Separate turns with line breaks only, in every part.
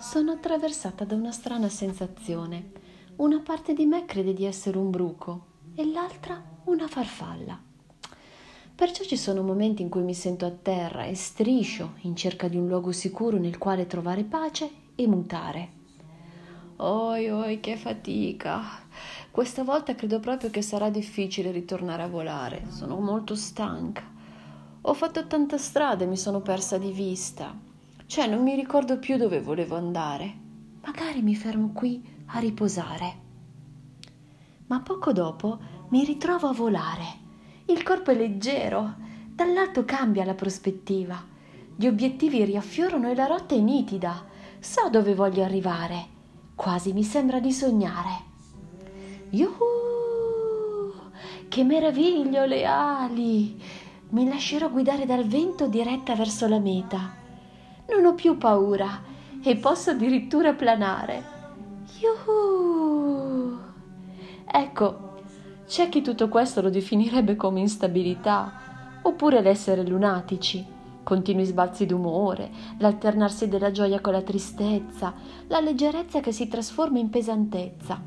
sono attraversata da una strana sensazione. Una parte di me crede di essere un bruco e l'altra una farfalla. Perciò ci sono momenti in cui mi sento a terra e striscio in cerca di un luogo sicuro nel quale trovare pace e mutare. Oi, oi, che fatica! Questa volta credo proprio che sarà difficile ritornare a volare. Sono molto stanca. Ho fatto tanta strada e mi sono persa di vista. Cioè, non mi ricordo più dove volevo andare. Magari mi fermo qui a riposare. Ma poco dopo mi ritrovo a volare. Il corpo è leggero, dall'alto cambia la prospettiva. Gli obiettivi riaffiorano e la rotta è nitida. So dove voglio arrivare. Quasi mi sembra di sognare. Yuhu! Che meraviglio le ali! Mi lascerò guidare dal vento diretta verso la meta. Non ho più paura e posso addirittura planare. Yuhu! Ecco, c'è chi tutto questo lo definirebbe come instabilità, oppure l'essere lunatici, continui sbalzi d'umore, l'alternarsi della gioia con la tristezza, la leggerezza che si trasforma in pesantezza.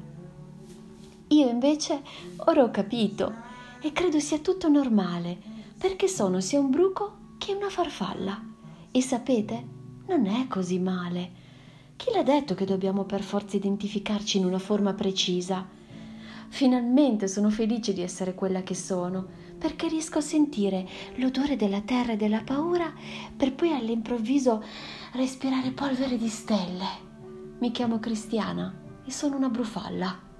Io invece ora ho capito e credo sia tutto normale, perché sono sia un bruco che una farfalla. E sapete, non è così male. Chi l'ha detto che dobbiamo per forza identificarci in una forma precisa? Finalmente sono felice di essere quella che sono, perché riesco a sentire l'odore della terra e della paura per poi all'improvviso respirare polvere di stelle. Mi chiamo Cristiana e sono una brufalla.